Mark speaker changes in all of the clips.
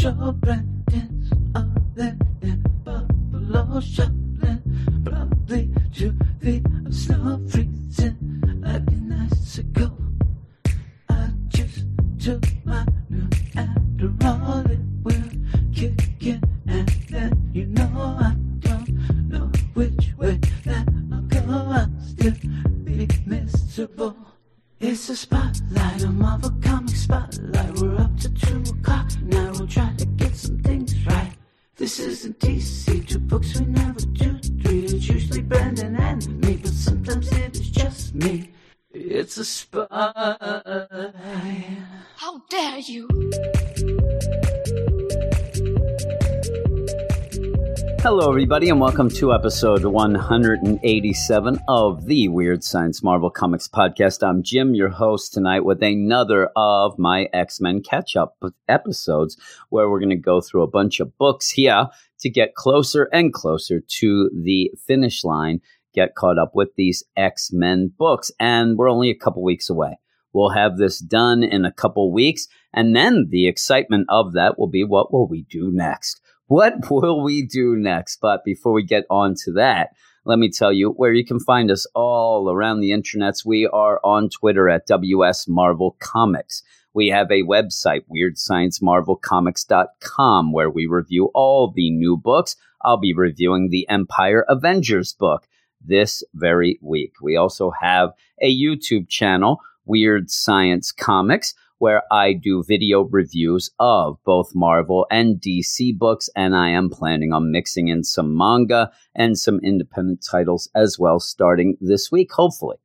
Speaker 1: Spotlight
Speaker 2: Hello, everybody, and welcome to episode 187 of the Weird Science Marvel Comics podcast. I'm Jim, your host tonight, with another of my X Men catch up episodes where we're going to go through a bunch of books here to get closer and closer to the finish line, get caught up with these X Men books. And we're only a couple weeks away. We'll have this done in a couple weeks, and then the excitement of that will be what will we do next? What will we do next? But before we get on to that, let me tell you where you can find us all around the internets. We are on Twitter at WS Marvel Comics. We have a website, weirdsciencemarvelcomics.com, where we review all the new books. I'll be reviewing the Empyre Avengers book this very week. We also have a YouTube channel, Weird Science Comics, where I do video reviews of both Marvel and DC books, and I am planning on mixing in some manga and some independent titles as well starting this week, hopefully.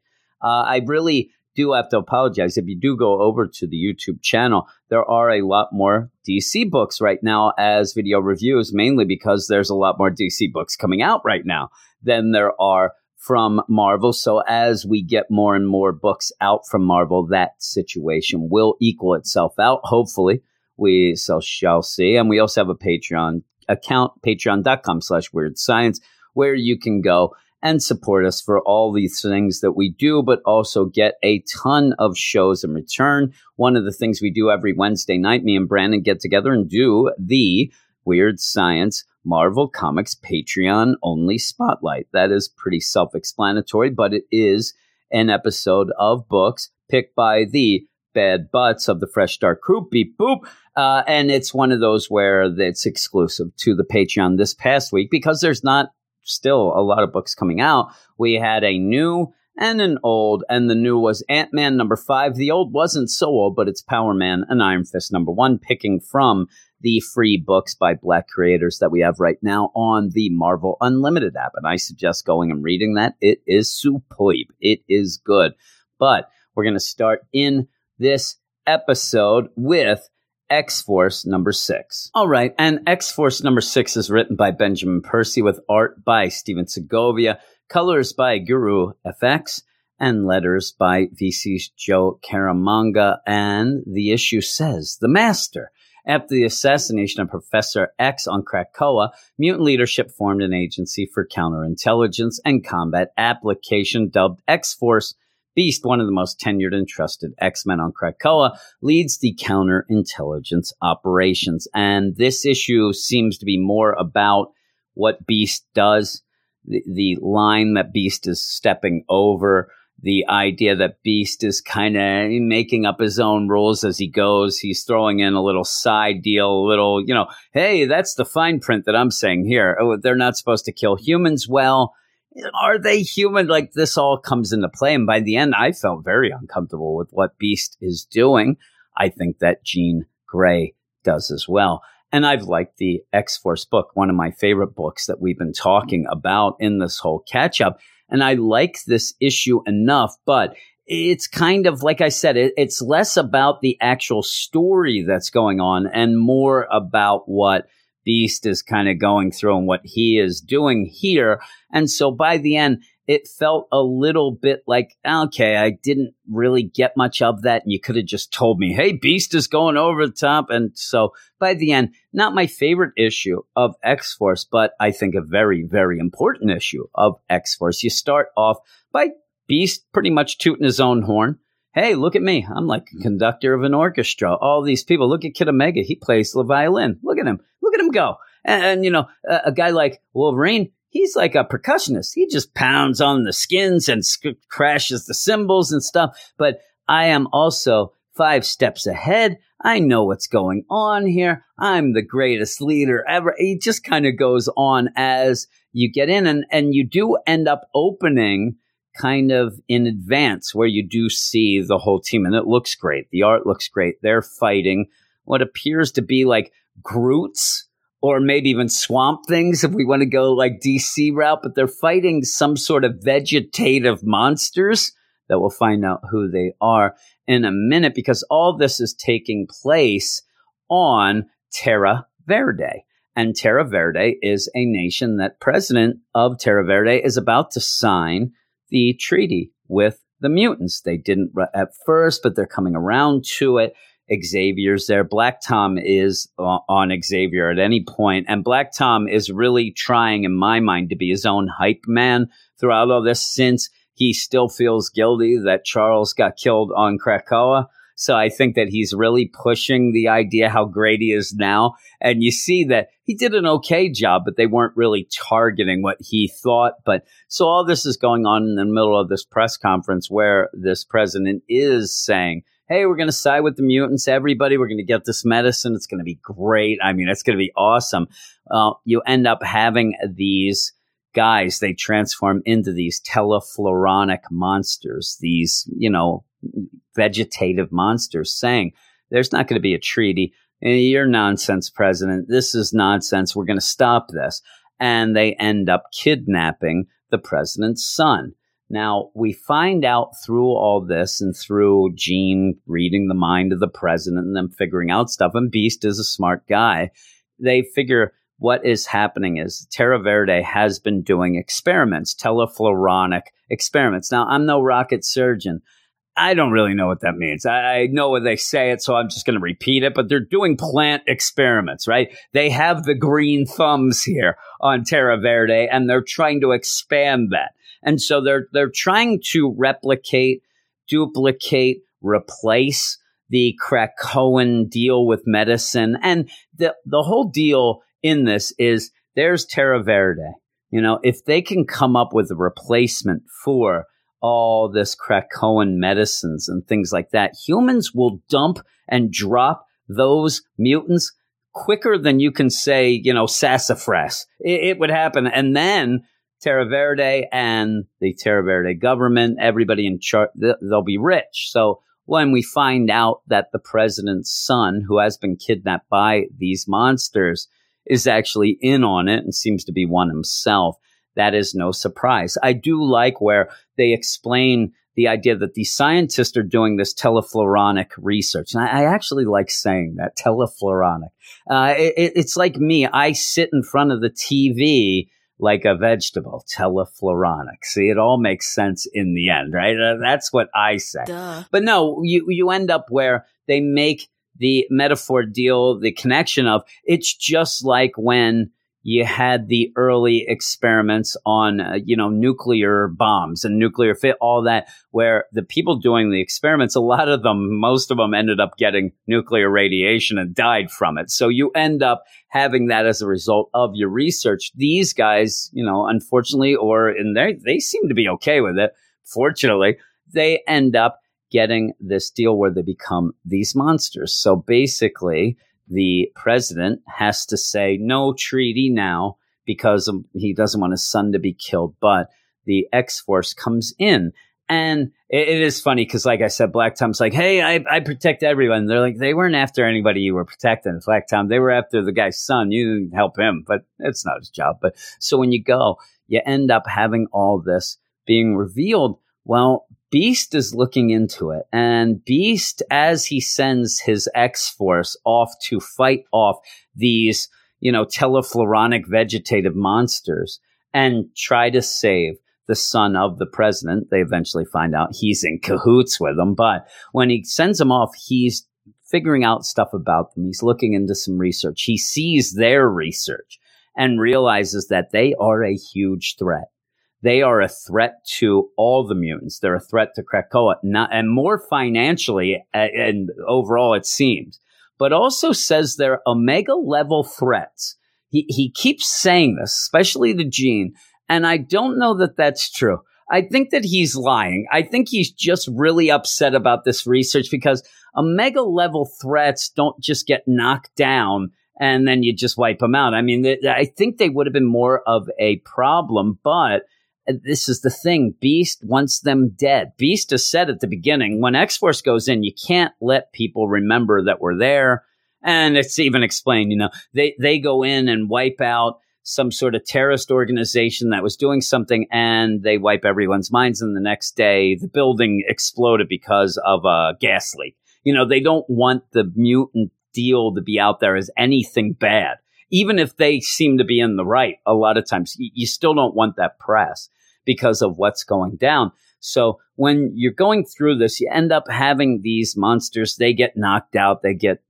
Speaker 2: Uh, I really do have to apologize. If you do go over to the YouTube channel, there are a lot more DC books right now as video reviews, mainly because there's a lot more DC books coming out right now than there are from Marvel. So as we get more and more books out from Marvel, that situation will equal itself out. Hopefully, we so shall see. And we also have a Patreon account, patreon.com slash weird science, where you can go and support us for all these things that we do, but also get a ton of shows in return. One of the things we do every Wednesday night, me and Brandon get together and do the Weird Science Marvel Comics Patreon only spotlight. That is pretty self explanatory, but it is an episode of books picked by the bad butts of the Fresh Start Crew. Beep boop. Uh, and it's one of those where it's exclusive to the Patreon this past week because there's not still a lot of books coming out. We had a new and an old, and the new was Ant Man number five. The old wasn't so old, but it's Power Man and Iron Fist number one, picking from the free books by Black creators that we have right now on the Marvel Unlimited app. And I suggest going and reading that. It is superb. It is good. But we're going to start in this episode with X Force number six. All right. And X Force number six is written by Benjamin Percy with art by Stephen Segovia, colors by Guru FX and letters by VC's Joe Caramagna. And the issue says, The Master after the assassination of Professor X on Krakoa, mutant leadership formed an agency for counterintelligence and combat application dubbed X Force. Beast, one of the most tenured and trusted X Men on Krakoa, leads the counterintelligence operations. And this issue seems to be more about what Beast does, the, the line that Beast is stepping over the idea that Beast is kind of making up his own rules as he goes. He's throwing in a little side deal, a little, you know, hey, that's the fine print that I'm saying here. Oh, they're not supposed to kill humans. Well, are they human? Like this all comes into play. And by the end, I felt very uncomfortable with what Beast is doing. I think that Jean Grey does as well. And I've liked the X Force book, one of my favorite books that we've been talking about in this whole catch up. And I like this issue enough, but it's kind of like I said, it, it's less about the actual story that's going on and more about what Beast is kind of going through and what he is doing here. And so by the end, it felt a little bit like, okay, I didn't really get much of that. And you could have just told me, hey, Beast is going over the top. And so by the end, not my favorite issue of X Force, but I think a very, very important issue of X Force. You start off by Beast pretty much tooting his own horn. hey, look at me. I'm like a conductor of an orchestra. All these people, look at Kid Omega. He plays the violin. Look at him. Look at him go. And, and you know, a, a, guy like Wolverine, he's like a percussionist. He just pounds on the skins and sc- crashes the cymbals and stuff. But I am also five steps ahead. I know what's going on here. I'm the greatest leader ever. He just kind of goes on as you get in and, and you do end up opening kind of in advance where you do see the whole team and it looks great. The art looks great. They're fighting what appears to be like Groots or maybe even swamp things if we want to go like DC route, but they're fighting some sort of vegetative monsters that we'll find out who they are in a minute because all this is taking place on Terra Verde. And Terra Verde is a nation that president of Terra Verde is about to sign the treaty with the mutants. They didn't at first, but they're coming around to it. Xavier's there. Black Tom is on Xavier at any point, and Black Tom is really trying, in my mind, to be his own hype man throughout all this since he still feels guilty that Charles got killed on Krakoa. So I think that he's really pushing the idea how great he is now. And you see that he did an okay job, but they weren't really targeting what he thought. But so all this is going on in the middle of this press conference where this president is saying, Hey, we're going to side with the mutants. Everybody, we're going to get this medicine. It's going to be great. I mean, it's going to be awesome. Uh, you end up having these guys, they transform into these telefloronic monsters, these, you know, vegetative monsters saying, there's not going to be a treaty. You're nonsense, president. This is nonsense. We're going to stop this. And they end up kidnapping the president's son. Now, we find out through all this and through Jean reading the mind of the president and them figuring out stuff, and Beast is a smart guy. They figure what is happening is Terra Verde has been doing experiments, telefloronic experiments. Now, I'm no rocket surgeon. I don't really know what that means. I, know what they say it, so I'm just going to repeat it, but they're doing plant experiments, right? They have the green thumbs here on Terra Verde and they're trying to expand that. And so they're, they're trying to replicate, duplicate, replace the Krakoan deal with medicine. And the, the whole deal in this is there's Terra Verde. You know, if they can come up with a replacement for all this Krakoan medicines and things like that, humans will dump and drop those mutants quicker than you can say, you know, sassafras. It, it would happen. And then Terra Verde and the Terra Verde government, everybody in charge, they'll be rich. So when we find out that the president's son, who has been kidnapped by these monsters, is actually in on it and seems to be one himself. That is no surprise. I do like where they explain the idea that the scientists are doing this telefloronic research. And I, I actually like saying that telefloronic. Uh, it, it's like me. I sit in front of the TV like a vegetable, telefloronic. See, it all makes sense in the end, right? Uh, that's what I say. Duh. But no, you, you end up where they make the metaphor deal, the connection of it's just like when you had the early experiments on, uh, you know, nuclear bombs and nuclear fit, all that, where the people doing the experiments, a lot of them, most of them ended up getting nuclear radiation and died from it. So you end up having that as a result of your research. These guys, you know, unfortunately, or in there, they seem to be okay with it. Fortunately, they end up getting this deal where they become these monsters. So basically, the president has to say no treaty now because he doesn't want his son to be killed. But the X Force comes in. And it, it is funny because, like I said, Black Tom's like, hey, I, I protect everyone. They're like, they weren't after anybody you were protecting, Black Tom. They were after the guy's son. You didn't help him, but it's not his job. But so when you go, you end up having all this being revealed. Well, Beast is looking into it, and Beast, as he sends his X Force off to fight off these, you know, telefloronic vegetative monsters and try to save the son of the president. They eventually find out he's in cahoots with them, but when he sends them off, he's figuring out stuff about them. He's looking into some research. He sees their research and realizes that they are a huge threat they are a threat to all the mutants. They're a threat to Krakoa, not, and more financially and overall, it seems, but also says they're omega level threats. He, he keeps saying this, especially to Jean, and I don't know that that's true. I think that he's lying. I think he's just really upset about this research because omega level threats don't just get knocked down and then you just wipe them out. I mean, I think they would have been more of a problem, but this is the thing. Beast wants them dead. Beast has said at the beginning, when X Force goes in, you can't let people remember that we're there. And it's even explained, you know, they, they go in and wipe out some sort of terrorist organization that was doing something and they wipe everyone's minds. And the next day, the building exploded because of a gas leak. You know, they don't want the mutant deal to be out there as anything bad. Even if they seem to be in the right, a lot of times you still don't want that press because of what's going down. So when you're going through this, you end up having these monsters. They get knocked out. They get,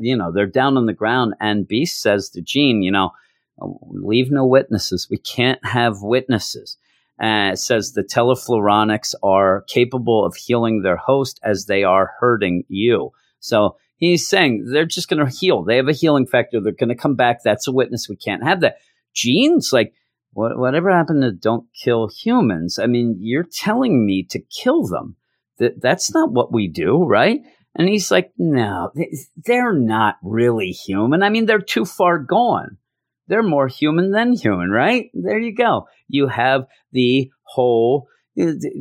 Speaker 2: you know, they're down on the ground. And Beast says to Jean, you know, leave no witnesses. We can't have witnesses. Uh, it says the telefloronics are capable of healing their host as they are hurting you. So he's saying they're just going to heal. They have a healing factor. They're going to come back. That's a witness. We can't have that. Jean's like, what, whatever happened to don't kill humans? I mean, you're telling me to kill them. That that's not what we do, right? And he's like, no, they're not really human. I mean, they're too far gone. They're more human than human, right? There you go. You have the whole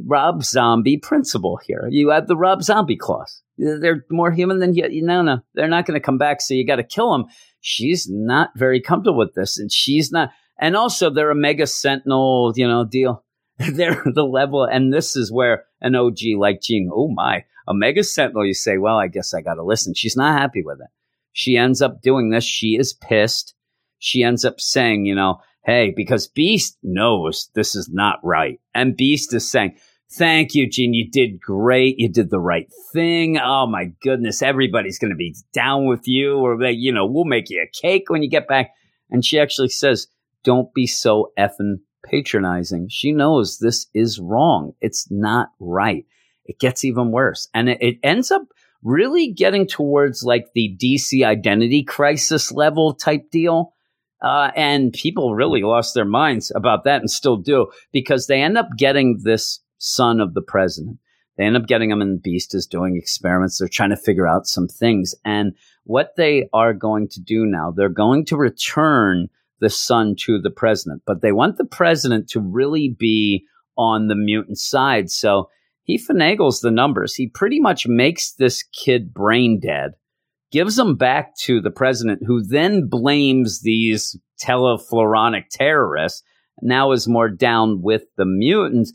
Speaker 2: Rob Zombie principle here. You have the Rob Zombie clause. They're more human than you. No, no, they're not going to come back. So you got to kill them. She's not very comfortable with this, and she's not. And also, they're a mega sentinel, you know, deal. they're the level, and this is where an OG like Jean, oh my, a mega sentinel. You say, well, I guess I got to listen. She's not happy with it. She ends up doing this. She is pissed. She ends up saying, you know, hey, because Beast knows this is not right, and Beast is saying. Thank you, Jean. You did great. You did the right thing. Oh my goodness. Everybody's going to be down with you or you know, we'll make you a cake when you get back. And she actually says, don't be so effing patronizing. She knows this is wrong. It's not right. It gets even worse. And it, it ends up really getting towards like the DC identity crisis level type deal. Uh, and people really lost their minds about that and still do because they end up getting this son of the president. They end up getting him, and the Beast is doing experiments. They're trying to figure out some things. And what they are going to do now, they're going to return the son to the president, but they want the president to really be on the mutant side. So he finagles the numbers. He pretty much makes this kid brain dead, gives them back to the president, who then blames these telefloronic terrorists, now is more down with the mutants.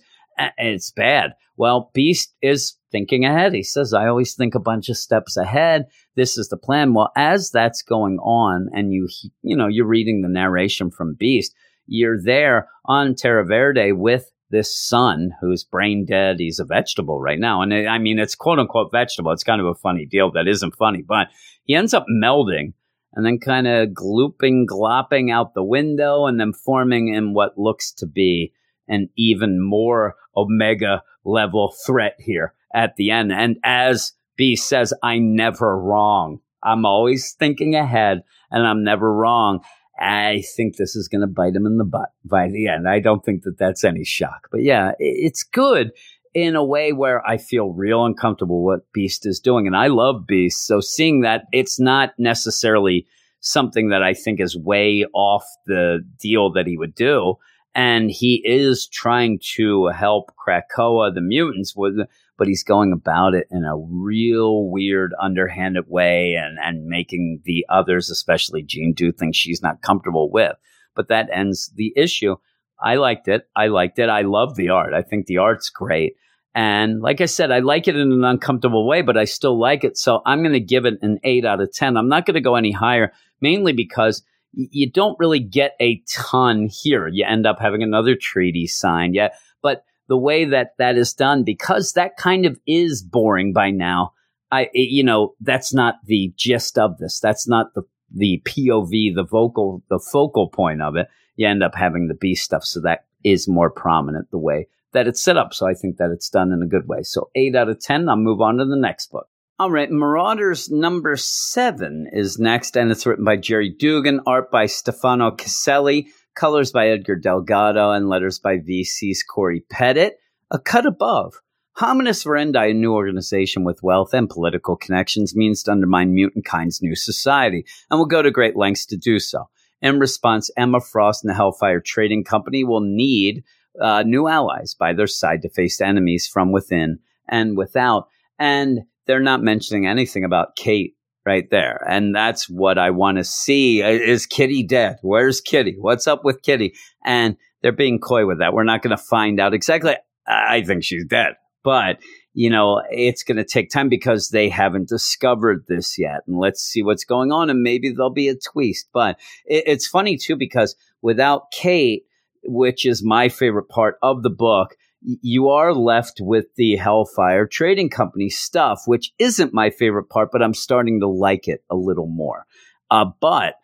Speaker 2: It's bad. Well, Beast is thinking ahead. He says, I always think a bunch of steps ahead. This is the plan. Well, as that's going on and you, you know, you're reading the narration from Beast, you're there on Terra Verde with this son who's brain dead. He's a vegetable right now. And I mean, it's quote unquote vegetable. It's kind of a funny deal that isn't funny, but he ends up melding and then kind of glooping, glopping out the window and then forming in what looks to be an even more omega level threat here at the end. And as B says, I'm never wrong. I'm always thinking ahead and I'm never wrong. I think this is going to bite him in the butt by the end. I don't think that that's any shock. But yeah, it's good in a way where I feel real uncomfortable what Beast is doing. And I love Beast. So seeing that it's not necessarily something that I think is way off the deal that he would do and he is trying to help Krakoa, the mutants, with, but he's going about it in a real weird, underhanded way, and and making the others, especially Jean, do things she's not comfortable with. But that ends the issue. I liked it. I liked it. I love the art. I think the art's great. And like I said, I like it in an uncomfortable way, but I still like it. So I'm going to give it an eight out of 10. I'm not going to go any higher, mainly because you don't really get a ton here. You end up having another treaty signed. Yeah. But the way that that is done, because that kind of is boring by now, I, you know, that's not the gist of this. That's not the, the POV, the vocal, the focal point of it. You end up having the B stuff. So that is more prominent the way that it's set up. So I think that it's done in a good way. So eight out of 10. I'll move on to the next book. All right, Marauders number seven is next, and it's written by Gerry Duggan, art by Stefano Caselli, colors by Edgar Delgado, and letters by VC's Cory Petit. A cut above. Homines Verendi, a new organization with wealth and political connections, means to undermine mutant kind's new society, and will go to great lengths to do so. In response, Emma Frost and the Hellfire Trading Company will need uh, new allies by their side to face enemies from within and without. And they're not mentioning anything about Kate right there. And that's what I want to see. Is Kitty dead? Where's Kitty? What's up with Kitty? And they're being coy with that. We're not going to find out exactly. I think she's dead. But, you know, it's going to take time because they haven't discovered this yet. And let's see what's going on. And maybe there'll be a twist. But it, it's funny, too, because without Kate, which is my favorite part of the book, you are left with the Hellfire Trading Company stuff, which isn't my favorite part, but I'm starting to like it a little more. Uh, but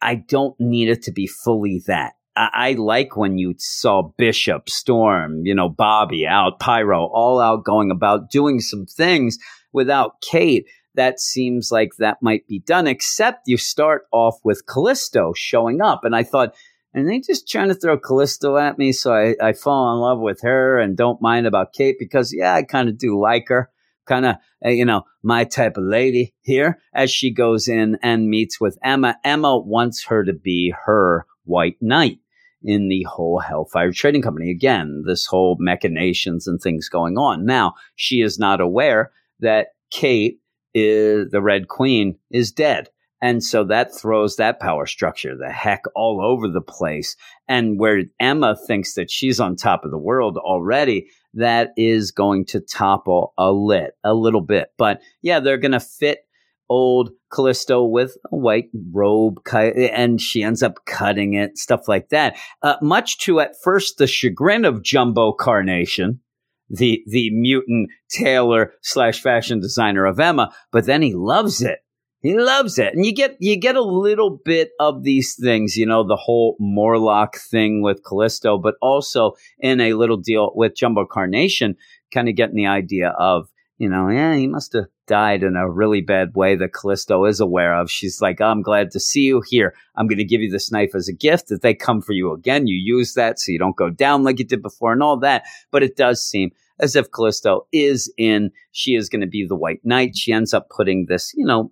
Speaker 2: I don't need it to be fully that. I, I like when you saw Bishop, Storm, you know, Bobby out, Pyro, all out going about doing some things without Kate. That seems like that might be done, except you start off with Callisto showing up. And I thought, and they just trying to throw Callisto at me. So I, I fall in love with her and don't mind about Kate because, yeah, I kind of do like her. Kind of, uh, you know, my type of lady here as she goes in and meets with Emma. Emma wants her to be her white knight in the whole Hellfire Trading Company. Again, this whole machinations and things going on. Now, she is not aware that Kate is the Red Queen is dead. And so that throws that power structure the heck all over the place. And where Emma thinks that she's on top of the world already, that is going to topple a lit a little bit. But yeah, they're going to fit old Callisto with a white robe, and she ends up cutting it, stuff like that. Uh, much to at first the chagrin of Jumbo Carnation, the the mutant tailor slash fashion designer of Emma, but then he loves it he loves it. And you get you get a little bit of these things, you know, the whole Morlock thing with Callisto, but also in a little deal with Jumbo Carnation, kind of getting the idea of, you know, yeah, he must have died in a really bad way that Callisto is aware of. She's like, I'm glad to see you here. I'm going to give you this knife as a gift. If they come for you again, you use that so you don't go down like you did before and all that. But it does seem as if Callisto is in, she is going to be the White Knight. She ends up putting this, you know,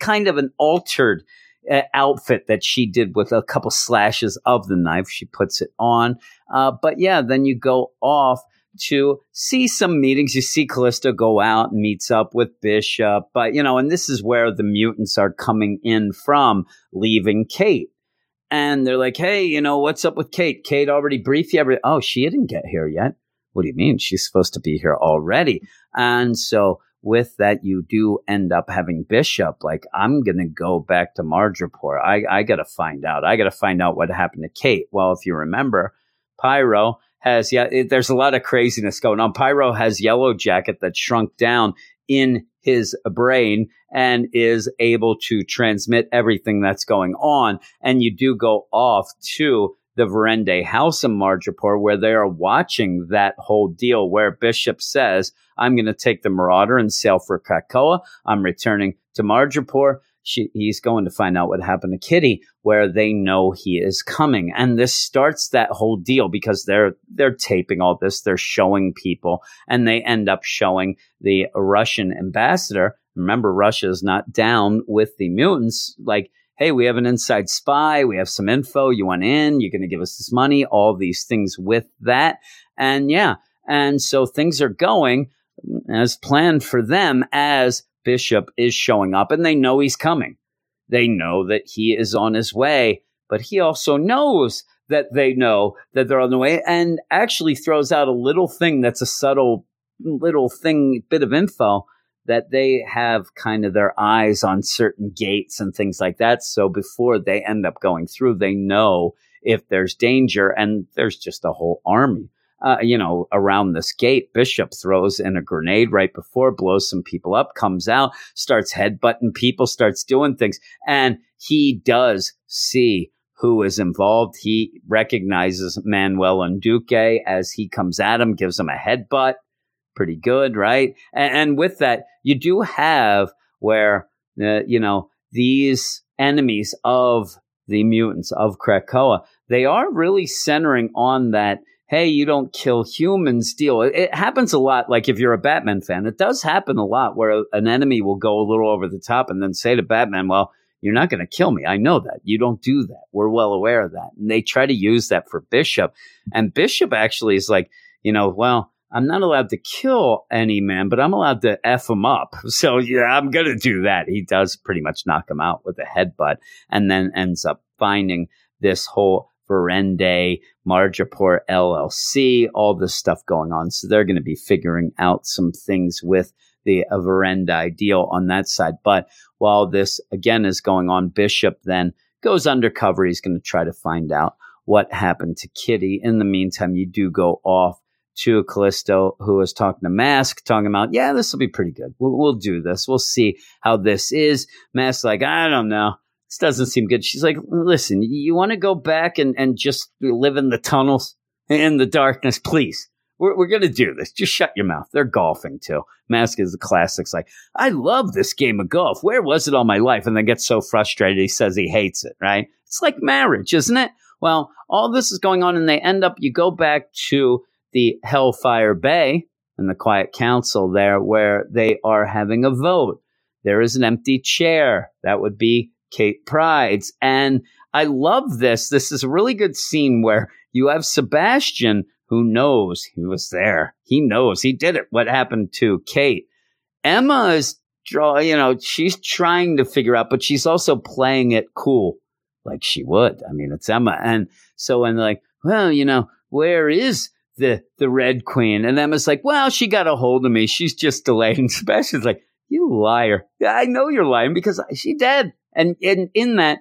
Speaker 2: kind of an altered uh, outfit that she did with a couple slashes of the knife. She puts it on. Uh, but yeah, then you go off to see some meetings. You see Callisto go out and meets up with Bishop, but you know, and this is where the mutants are coming in from, leaving Kate. And they're like, hey, you know, what's up with Kate? Kate already briefed you. Every- oh, she didn't get here yet. What do you mean? She's supposed to be here already. And so with that, you do end up having Bishop. Like, I'm going to go back to Madripoor. I, I got to find out. I got to find out what happened to Kate. Well, if you remember, Pyro has, yeah, it, there's a lot of craziness going on. Pyro has Yellow Jacket that shrunk down in his brain and is able to transmit everything that's going on. And you do go off to the Verendi house in Madripoor where they are watching that whole deal where Bishop says, I'm going to take the Marauder and sail for Krakoa. I'm returning to Madripoor. She, he's going to find out what happened to Kitty, where they know he is coming, and this starts that whole deal because they're they're taping all this, they're showing people, and they end up showing the Russian ambassador. Remember, Russia is not down with the mutants. Like hey, we have an inside spy, we have some info, you want in, you're going to give us this money, all these things with that. And yeah, and so things are going as planned for them as Bishop is showing up and they know he's coming. They know that he is on his way, but he also knows that they know that they're on the way and actually throws out a little thing that's a subtle little thing, bit of info that they have kind of their eyes on certain gates and things like that. So before they end up going through, they know if there's danger and there's just a whole army. Uh, you know, around this gate, Bishop throws in a grenade right before, blows some people up, comes out, starts headbutting people, starts doing things. And he does see who is involved. He recognizes Manuel Enduque as he comes at him, gives him a headbutt. Pretty good, right? And, and with that, you do have where, uh, you know, these enemies of the mutants of Krakoa, they are really centering on that hey, you don't kill humans deal. It, it, happens a lot. Like if you're a Batman fan, it does happen a lot where an enemy will go a little over the top and then say to Batman, well, you're not going to kill me. I know that. You don't do that. We're well aware of that. And they try to use that for Bishop. And Bishop actually is like, you know, well, I'm not allowed to kill any man, but I'm allowed to F him up. So yeah, I'm going to do that. He does pretty much knock him out with a headbutt and then ends up finding this whole Verendi, Madripoor LLC, all this stuff going on. So they're going to be figuring out some things with the Verendi deal on that side. But while this again is going on, Bishop then goes undercover. He's going to try to find out what happened to Kitty. In the meantime, you do go off to Callisto, who was talking to Masque, talking about, yeah, this will be pretty good. We'll, we'll do this. We'll see how this is. Masque, like, I don't know. This doesn't seem good. She's like, listen, you want to go back and, and just live in the tunnels in the darkness, please. We're, we're going to do this. Just shut your mouth. They're golfing too. Masque is the classics. Like, I love this game of golf. Where was it all my life? And then gets so frustrated. He says he hates it, right? It's like marriage, isn't it? Well, all this is going on and they end up, you go back to the Hellfire Bay and the Quiet Council there where they are having a vote. There is an empty chair. That would be Kate Pryde's. And I love this. This is a really good scene where you have Sebastian who knows he was there. He knows he did it. What happened to Kate? Emma is draw, you know, she's trying to figure out, but she's also playing it cool like she would. I mean, it's Emma. And so and like, well, you know, where is the the Red Queen? And Emma's like, well, she got a hold of me. She's just delayed. And Sebastian's like, you liar. I know you're lying because she dead. And in in that,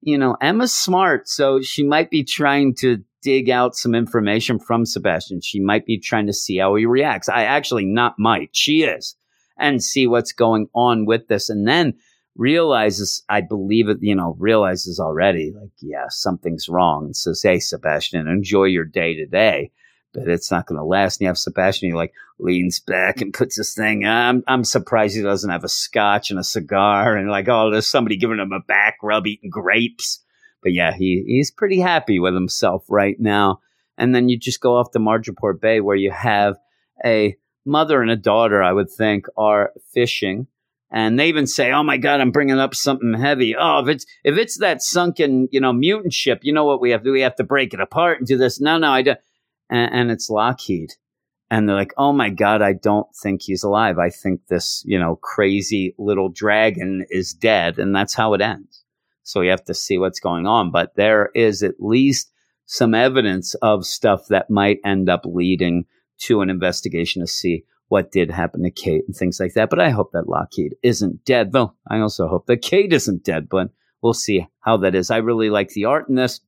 Speaker 2: you know, Emma's smart, so she might be trying to dig out some information from Sebastian. She might be trying to see how he reacts. I actually not might. She is. And see what's going on with this. And then realizes, I believe it, you know, realizes already, like, yeah, something's wrong. And says, Hey, Sebastian, enjoy your day today but it's not going to last. And you have Sebastian, he like leans back and puts this thing. I'm I'm surprised he doesn't have a scotch and a cigar and like oh, there's somebody giving him a back rub eating grapes. But yeah, he he's pretty happy with himself right now. And then you just go off to Madripoor Bay where you have a mother and a daughter, I would think, are fishing. And they even say, "Oh my God, I'm bringing up something heavy. Oh, if it's if it's that sunken, you know, mutant ship, you know what we have to do? We have to break it apart and do this. No, no, I don't and, and it's Lockheed. And they're like, oh my God, I don't think he's alive. I think this, you know, crazy little dragon is dead. And that's how it ends. So we have to see what's going on. But there is at least some evidence of stuff that might end up leading to an investigation to see what did happen to Kate and things like that. But I hope that Lockheed isn't dead. Though I also hope that Kate isn't dead, but we'll see how that is. I really like the art in this.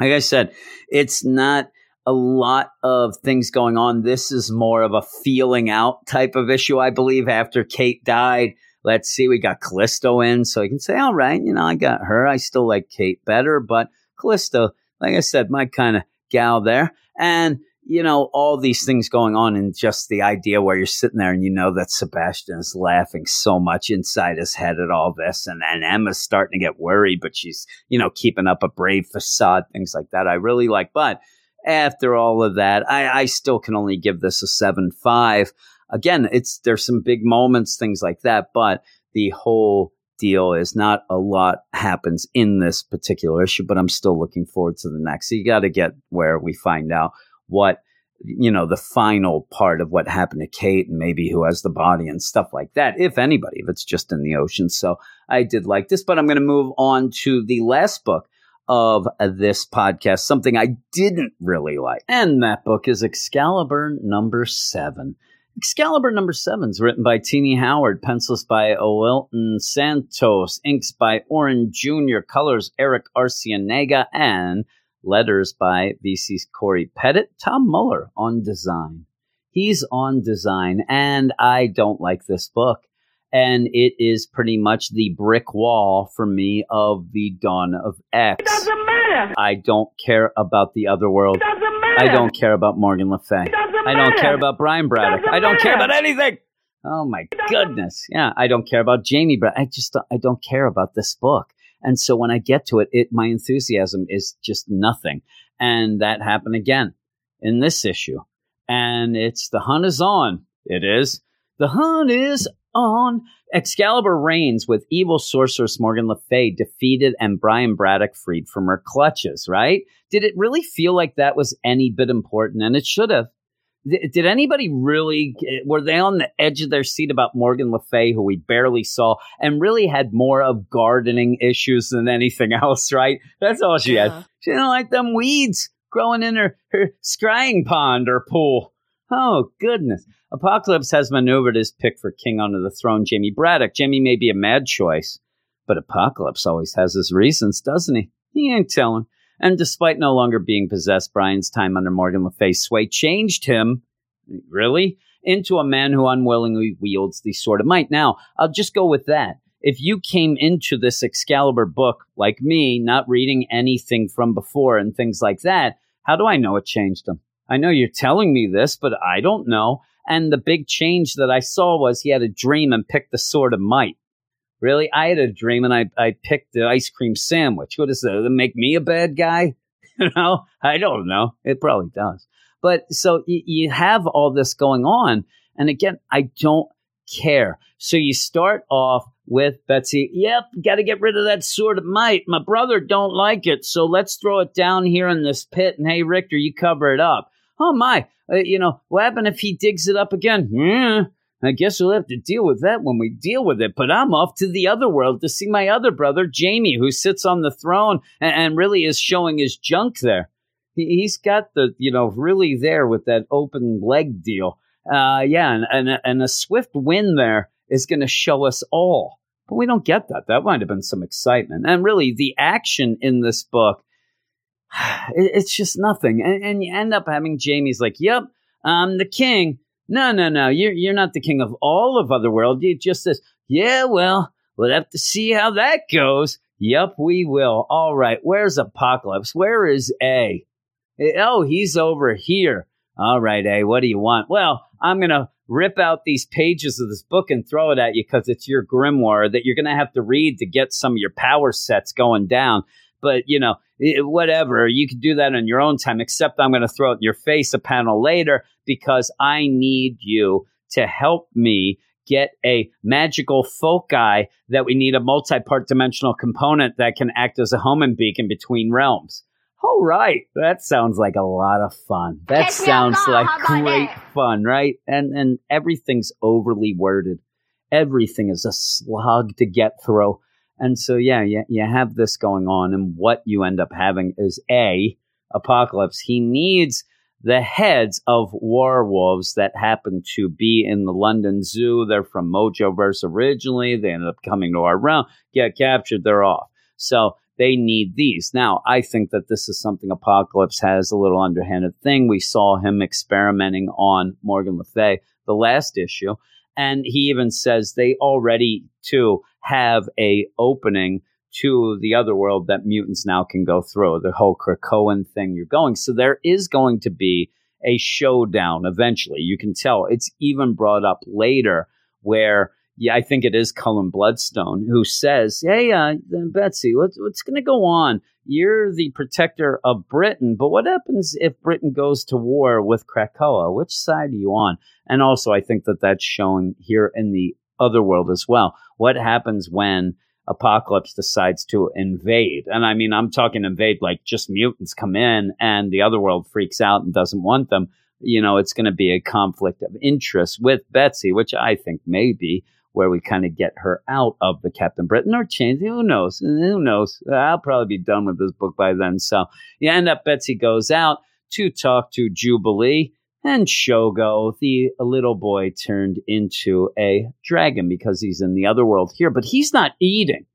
Speaker 2: Like I said, it's not a lot of things going on. This is more of a feeling out type of issue, I believe, after Kate died. Let's see, we got Callisto in, so you can say, all right, you know, I got her. I still like Kate better, but Callisto, like I said, my kind of gal there. And, you know, all these things going on and just the idea where you're sitting there and you know that Sebastian is laughing so much inside his head at all this. And, and Emma's starting to get worried, but she's, you know, keeping up a brave facade, things like that. I really like, but after all of that, I, I still can only give this a seven five. Again, it's there's some big moments, things like that, but the whole deal is not a lot happens in this particular issue, but I'm still looking forward to the next. So you got to get where we find out what you know the final part of what happened to Kate and maybe who has the body and stuff like that, if anybody, if it's just in the ocean. So I did like this, but I'm going to move on to the last book of this podcast, something I didn't really like. And that book is Excalibur number seven. Excalibur number seven is written by Tini Howard, pencils by Owilton Santos, inks by Oren Jr., colors Erick Arciniega, and letters by VC's Cory Petit, Tom Muller on design. He's on design, and I don't like this book. And it is pretty much the brick wall for me of the dawn of X.
Speaker 3: It doesn't matter.
Speaker 2: I don't care about the other world.
Speaker 3: It doesn't matter.
Speaker 2: I don't care about Morgan Le Fay.
Speaker 3: It doesn't
Speaker 2: I don't
Speaker 3: matter.
Speaker 2: care about Brian Braddock. I don't care about anything. Oh my goodness. Yeah, I don't care about Jamie, but I just don't- I don't care about this book. And so when I get to it, it my enthusiasm is just nothing. And that happened again in this issue. And it's the hunt is on. It is. The hunt is on. Excalibur reigns with evil sorceress Morgan Le Fay defeated and Brian Braddock freed from her clutches, right? Did it really feel like that was any bit important? And it should have. Th- Did anybody really, were they on the edge of their seat about Morgan Le Fay, who we barely saw, and really had more of gardening issues than anything else, right? That's all she
Speaker 4: Yeah.
Speaker 2: had. She didn't like them weeds growing in her, her scrying pond or pool. Oh, goodness. Apocalypse has maneuvered his pick for king under the throne, Jamie Braddock. Jamie may be a mad choice, but Apocalypse always has his reasons, doesn't he? He ain't telling. And despite no longer being possessed, Brian's time under Morgan Le Fay's sway changed him, really, into a man who unwillingly wields the sword of might. Now, I'll just go with that. If you came into this Excalibur book like me, not reading anything from before and things like that, how do I know it changed him? I know you're telling me this, but I don't know. And the big change that I saw was he had a dream and picked the sword of might. Really? I had a dream and I, I picked the ice cream sandwich. What is that? Make me a bad guy? You know? I don't know. It probably does. But so you have all this going on. And again, I don't care. So you start off with Betsy, yep, got to get rid of that sword of might. My brother don't like it, so let's throw it down here in this pit. And hey, Rictor, you cover it up. Oh my, uh, you know what happened if he digs it up again? Hmm, I guess we'll have to deal with that when we deal with it. But I'm off to the other world to see my other brother, Jamie, who sits on the throne and, and really is showing his junk there. He, he's got the, you know, really there with that open leg deal. Uh, yeah, and, and, and a swift win there is going to show us all. But we don't get that. That might have been some excitement. And really, the action in this book, it, it's just nothing. And, and you end up having Jamie's like, yep, I'm the king. No, no, no, you're, you're not the king of all of Otherworld. You just says, yeah, well, we'll have to see how that goes. Yep, we will. All right, where's Apocalypse? Where is A? Eh, Oh, he's over here. All right, A, what do you want? Well, I'm to rip out these pages of this book and throw it at you because it's your grimoire that you're to have to read to get some of your power sets going down. But, you know, eh, whatever, you can do that on your own time, except I'm going to throw it in your face a panel later because I need you to help me get a magical foci that we need a multi-part dimensional component that can act as a homing beacon between realms. All right, that sounds like a lot of fun. That
Speaker 4: we
Speaker 2: sounds like great
Speaker 4: that?
Speaker 2: fun, right? And and everything's overly worded. Everything is a slog to get through. And so yeah, you, you have this going on and what you end up having is a apocalypse. He needs the heads of werewolves that happen to be in the London Zoo. They're from Mojoverse originally. They ended up coming to our realm, get captured, they're off. So they need these. Now, I think that this is something Apocalypse has a little underhanded thing. We saw him experimenting on Morgan Le Fay the last issue, and he even says they already too have a opening to the other world that mutants now can go through. The whole Krakoan thing you're going. So there is going to be a showdown eventually. You can tell it's even brought up later where yeah, I think it is Cullen Bloodstone who says, "Hey, uh, Betsy, what's what's going to go on? You're the protector of Britain, but what happens if Britain goes to war with Krakoa? Which side are you on?" And also, I think that that's shown here in the other world as well. What happens when Apocalypse decides to invade? And I mean, I'm talking invade like just mutants come in and the other world freaks out and doesn't want them. You know, it's going to be a conflict of interest with Betsy, which I think may be where we kind of get her out of the Captain Britain or change. Who knows? Who knows? I'll probably be done with this book by then. So you end up, Betsy goes out to talk to Jubilee and Shogo, the little boy turned into a dragon because he's in the other world here, but he's not eating.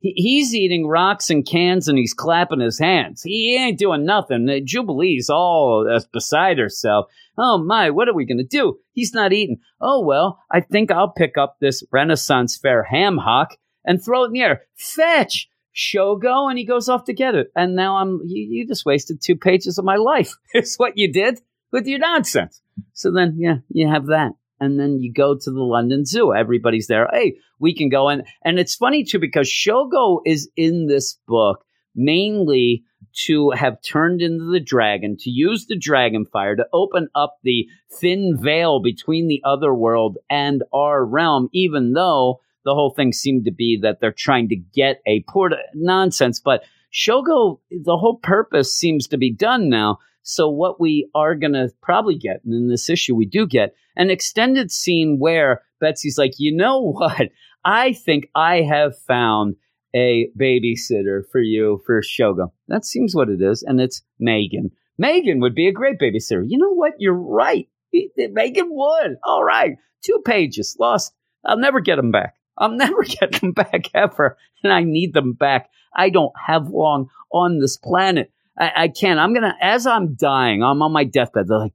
Speaker 2: He, he's eating rocks and cans and he's clapping his hands. He ain't doing nothing. Jubilee's all uh, beside herself. Oh my, what are we going to do? He's not eating. Oh well, I think I'll pick up this Renaissance Fair ham hock and throw it in the air. Fetch! Shogo, and he goes off to get it. And now I'm, you, you just wasted two pages of my life. It's what you did with your nonsense. So then, yeah, you have that. And then you go to the London Zoo. Everybody's there. Hey, we can go in. And it's funny too, because Shogo is in this book mainly to have turned into the dragon, to use the dragon fire to open up the thin veil between the other world and our realm, even though the whole thing seemed to be that they're trying to get a port nonsense. But Shogo, the whole purpose seems to be done now. So what we are going to probably get, and in this issue we do get, an extended scene where Betsy's like, you know what? I think I have found a babysitter for you for Shogo. That seems what it is. And it's Meggan. Meggan would be a great babysitter. You know what? You're right. Meggan would. All right. Two pages lost. I'll never get them back. I'll never get them back ever. And I need them back. I don't have long on this planet. I, I can't. I'm going to, as I'm dying, I'm on my deathbed. They're like,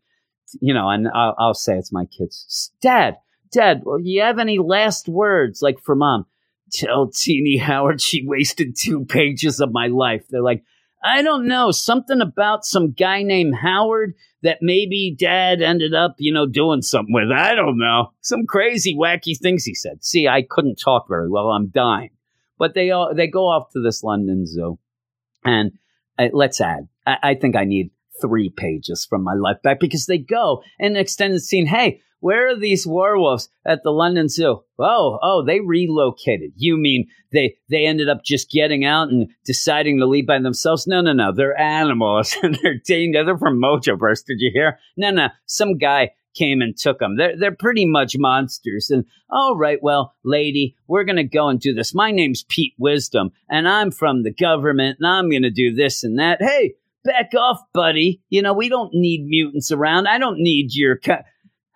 Speaker 2: you know, and I'll, I'll say it's my kids. Dad, Dad, well, you have any last words like for mom? Tell Tini Howard she wasted two pages of my life. They're like, I don't know, something about some guy named Howard that maybe dad ended up, you know, doing something with. I don't know. Some crazy, wacky things he said. See, I couldn't talk very well. I'm dying. But they all, they go off to this London Zoo. And uh, let's add, I, I think I need three pages from my life back because they go and extended scene. Hey, where are these werewolves at the London Zoo? Oh, oh, they relocated. You mean they they ended up just getting out and deciding to leave by themselves? No, no, no. They're animals and they're dangerous. They're from Mojo. Did you hear? No, no. Some guy came and took them. They're they're pretty much monsters. And all right, well, lady, we're gonna go and do this. My name's Pete Wisdom, and I'm from the government, and I'm gonna do this and that. Hey, back off, buddy. You know we don't need mutants around. I don't need your. Co-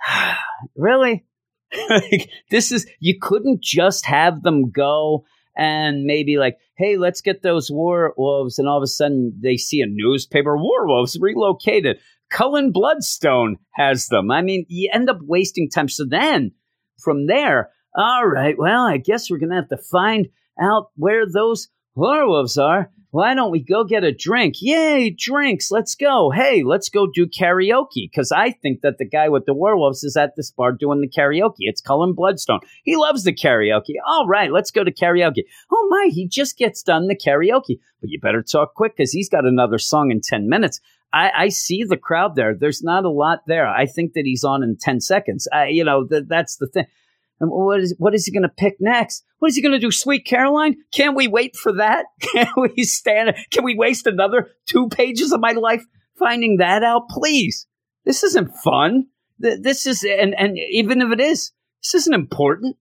Speaker 2: really? like, this is, you couldn't just have them go and maybe like, hey, let's get those werewolves. And all of a sudden they see a newspaper, werewolves relocated. Cullen Bloodstone has them. I mean, you end up wasting time. So then from there, all right, well, I guess we're going to have to find out where those werewolves are why don't we go get a drink? Yay, drinks. Let's go. Hey, let's go do karaoke. Because I think that the guy with the werewolves is at this bar doing the karaoke. It's Cullen Bloodstone. He loves the karaoke. All right, let's go to karaoke. Oh my, he just gets done the karaoke. But you better talk quick because he's got another song in 10 minutes. I, I, see the crowd there. There's not a lot there. I think that he's on in 10 seconds. I, you know, th- that's the thing. And what is what is he going to pick next? What is he going to do? Sweet Caroline? Can't we wait for that? Can we stand? Can we waste another two pages of my life finding that out? Please, this isn't fun. This is and and even if it is, this isn't important.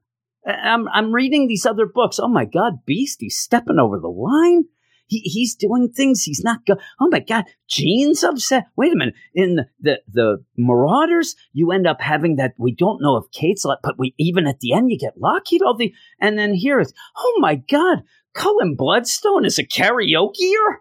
Speaker 2: I'm I'm reading these other books. Oh my God, Beast, he's stepping over the line. He, he's doing things. He's not go. Oh my God, Jean's upset. Wait a minute. In the, the, the Marauders, you end up having that. We don't know if Kate's, but we even at the end you get Lockheed. All the and then here it's. Oh my God, Cullen Bloodstone is a karaokeer.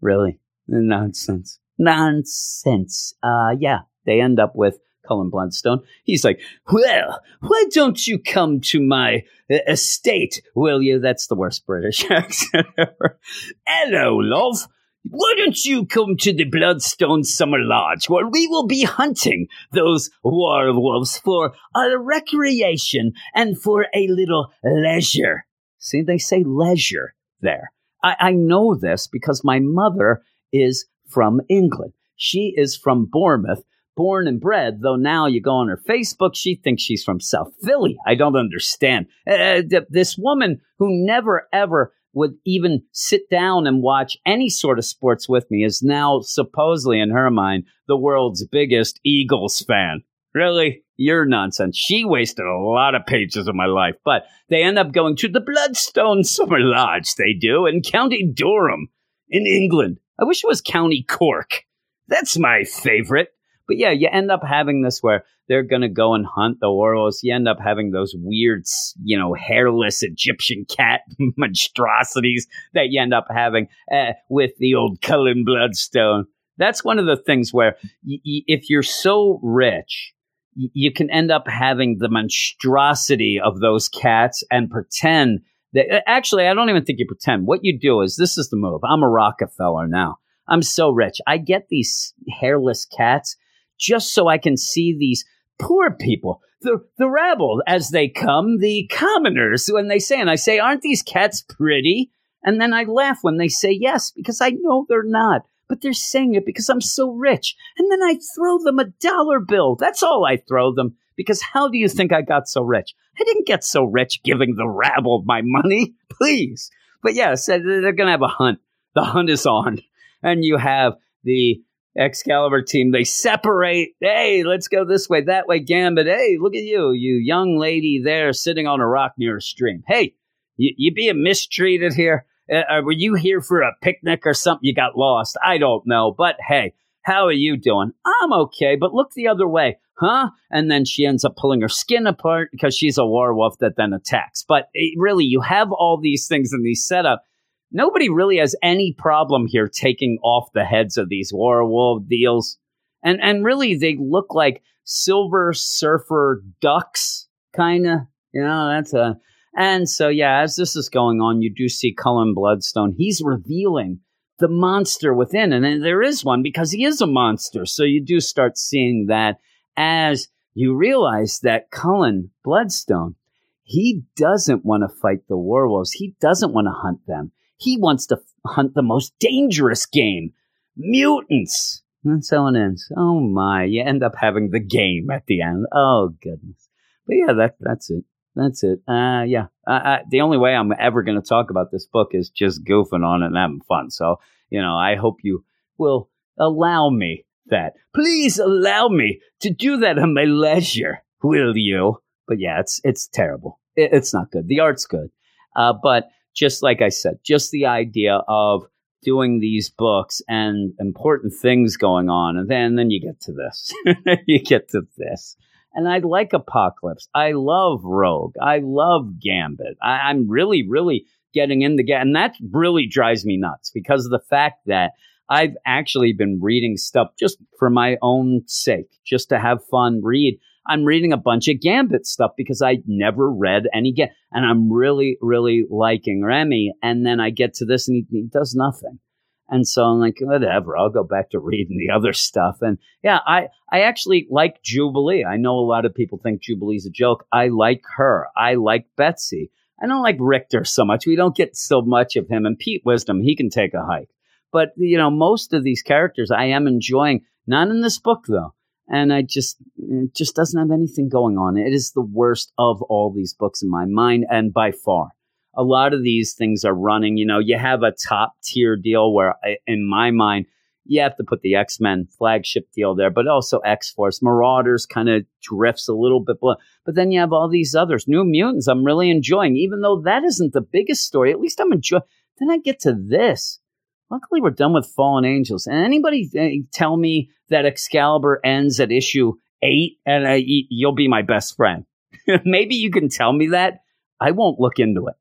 Speaker 2: really nonsense. Nonsense. Uh, yeah, they end up with Cullen Bloodstone. He's like, Well, why don't you come to my uh, estate, will you? That's the worst British accent ever. Hello, love. Why don't you come to the Bloodstone Summer Lodge where we will be hunting those werewolves for a recreation and for a little leisure? See, they say leisure there. I, I know this because my mother is from England. She is from Bournemouth, born and bred, though now you go on her Facebook, she thinks she's from South Philly. I don't understand. Uh, this woman who never ever would even sit down and watch any sort of sports with me is now supposedly in her mind the world's biggest Eagles fan. Really? You're nonsense. She wasted a lot of pages of my life, but they end up going to the Bloodstone Summer Lodge, they do, in County Durham in England. I wish it was County Cork. That's my favorite. But yeah, you end up having this where they're going to go and hunt the werewolves. You end up having those weird, you know, hairless Egyptian cat monstrosities that you end up having uh, with the old Cullen Bloodstone. That's one of the things where y- y- if you're so rich, you can end up having the monstrosity of those cats and pretend that actually, I don't even think you pretend. What you do is this is the move. I'm a Rockefeller now. I'm so rich. I get these hairless cats just so I can see these poor people, the, the rabble as they come, the commoners when they say, and I say, aren't these cats pretty? And then I laugh when they say yes, because I know they're not, but they're saying it because I'm so rich. And then I throw them a dollar bill. That's all I throw them. Because how do you think I got so rich? I didn't get so rich giving the rabble my money. Please. But yes, they're going to have a hunt. The hunt is on. And you have the Excalibur team. They separate. Hey, let's go this way, that way, Gambit. Hey, look at you, you young lady there sitting on a rock near a stream. Hey, you, you being mistreated here? Uh, were you here for a picnic or something? You got lost. I don't know. But hey, how are you doing? I'm okay, but look the other way huh? And then she ends up pulling her skin apart because she's a werewolf that then attacks. But it, really, you have all these things in these setup. Nobody really has any problem here taking off the heads of these werewolf deals. And and really they look like silver surfer ducks, kinda. You know, that's a and so yeah, as this is going on, you do see Cullen Bloodstone. He's revealing the monster within, and there is one because he is a monster. So you do start seeing that as you realize that Cullen Bloodstone, he doesn't want to fight the werewolves. He doesn't want to hunt them. He wants to hunt the most dangerous game, mutants. That's how it ends. Oh my! You end up having the game at the end. Oh goodness! But yeah, that that's it. That's it. Uh, yeah. Uh, the only way I'm ever going to talk about this book is just goofing on it and having fun. So you know, I hope you will allow me that. Please allow me to do that on my leisure, will you? But yeah, it's it's terrible. It, it's not good. The art's good, uh, but just like I said, just the idea of doing these books and important things going on, and then then you get to this. you get to this. And I like Apocalypse. I love Rogue. I love Gambit. I, I'm really, really getting into Gambit. And that really drives me nuts because of the fact that I've actually been reading stuff just for my own sake, just to have fun, read. I'm reading a bunch of Gambit stuff because I never read any Gambit. And I'm really, really liking Remy. And then I get to this and he, he does nothing. And so I'm like, whatever, I'll go back to reading the other stuff. And yeah, I, I actually like Jubilee. I know a lot of people think Jubilee's a joke. I like her. I like Betsy. I don't like Rictor so much. We don't get so much of him. And Pete Wisdom, he can take a hike. But you know, most of these characters I am enjoying. Not in this book though, and I just it just doesn't have anything going on. It is the worst of all these books in my mind, and by far. A lot of these things are running. You know, you have a top tier deal where, in my mind, you have to put the X Men flagship deal there, but also X Force. Marauders kind of drifts a little bit below. But then you have all these others. New Mutants, I'm really enjoying, even though that isn't the biggest story. At least I'm enjoying. Then I get to this. Luckily, we're done with Fallen Angels. And anybody uh, tell me that Excalibur ends at issue eight, and uh, you'll be my best friend. Maybe you can tell me that. I won't look into it.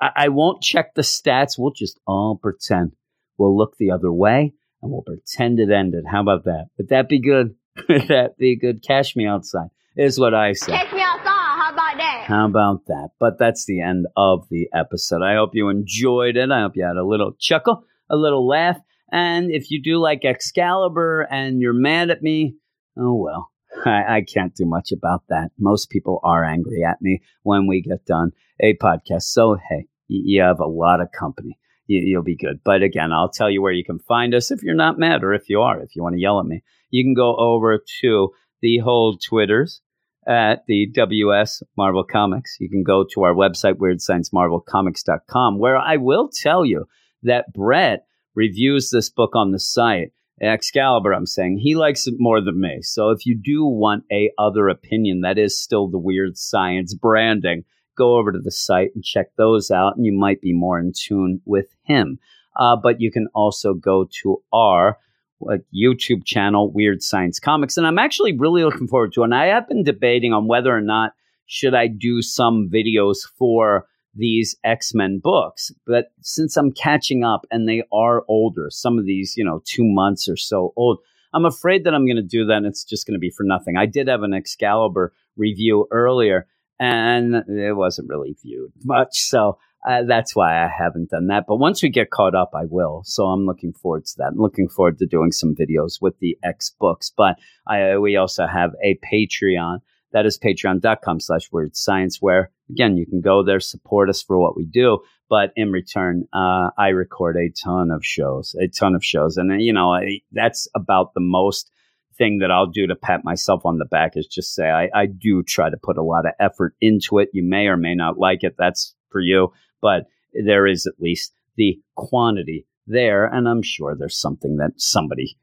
Speaker 2: I-, I won't check the stats. We'll just all pretend. We'll look the other way and we'll pretend it ended. How about that? Would that be good? Would that be good? Cash me outside is what I say.
Speaker 4: Cash me outside. How about that?
Speaker 2: How about that? But that's the end of the episode. I hope you enjoyed it. I hope you had a little chuckle a little laugh. And if you do like Excalibur and you're mad at me, oh well, I, I, can't do much about that. Most people are angry at me when we get done a podcast. So, hey, you, have a lot of company. You, you'll be good. But again, I'll tell you where you can find us if you're not mad or if you are, if you want to yell at me. You can go over to the whole Twitters at the WS Marvel Comics. You can go to our website, weirdsciencemarvelcomics.com, where I will tell you that Brett reviews this book on the site. Excalibur, I'm saying he likes it more than me. So if you do want a other opinion that is still the weird science branding, go over to the site and check those out, and you might be more in tune with him. Uh, but you can also go to our like YouTube channel, Weird Science Comics, and I'm actually really looking forward to. it. And I have been debating on whether or not should I do some videos for these X Men books. But since I'm catching up and they are older, some of these, you know, two months or so old, I'm afraid that I'm going to do that and it's just going to be for nothing. I did have an Excalibur review earlier and it wasn't really viewed much. So uh, that's why I haven't done that. But once we get caught up, I will. So I'm looking forward to that. I'm looking forward to doing some videos with the X books. But I, we also have a Patreon. That is patreon.com slash weird science, where again, you can go there, support us for what we do. But in return, uh, I record a ton of shows, a ton of shows. And, you know, I, that's about the most thing that I'll do to pat myself on the back is just say I, I do try to put a lot of effort into it. You may or may not like it. That's for you but there is at least the quantity there. And I'm sure there's something that somebody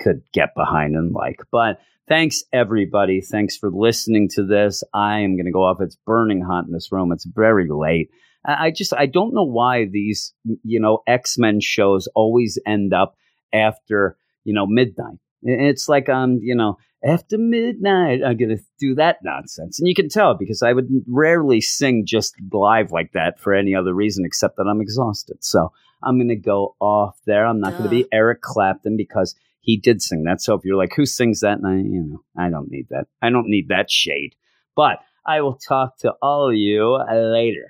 Speaker 2: could get behind and like. But thanks, everybody. Thanks for listening to this. I am going to go off. It's burning hot in this room. It's very late. I just, I don't know why these, you know, X Men shows always end up after, you know, midnight. It's like, um, you know, after midnight, I'm going to do that nonsense. And you can tell because I would rarely sing just live like that for any other reason except that I'm exhausted. So I'm going to go off there. I'm not going to be Eric Clapton because he did sing that. So if you're like, who sings that? And I, you know, I don't need that. I don't need that shade. But I will talk to all of you later.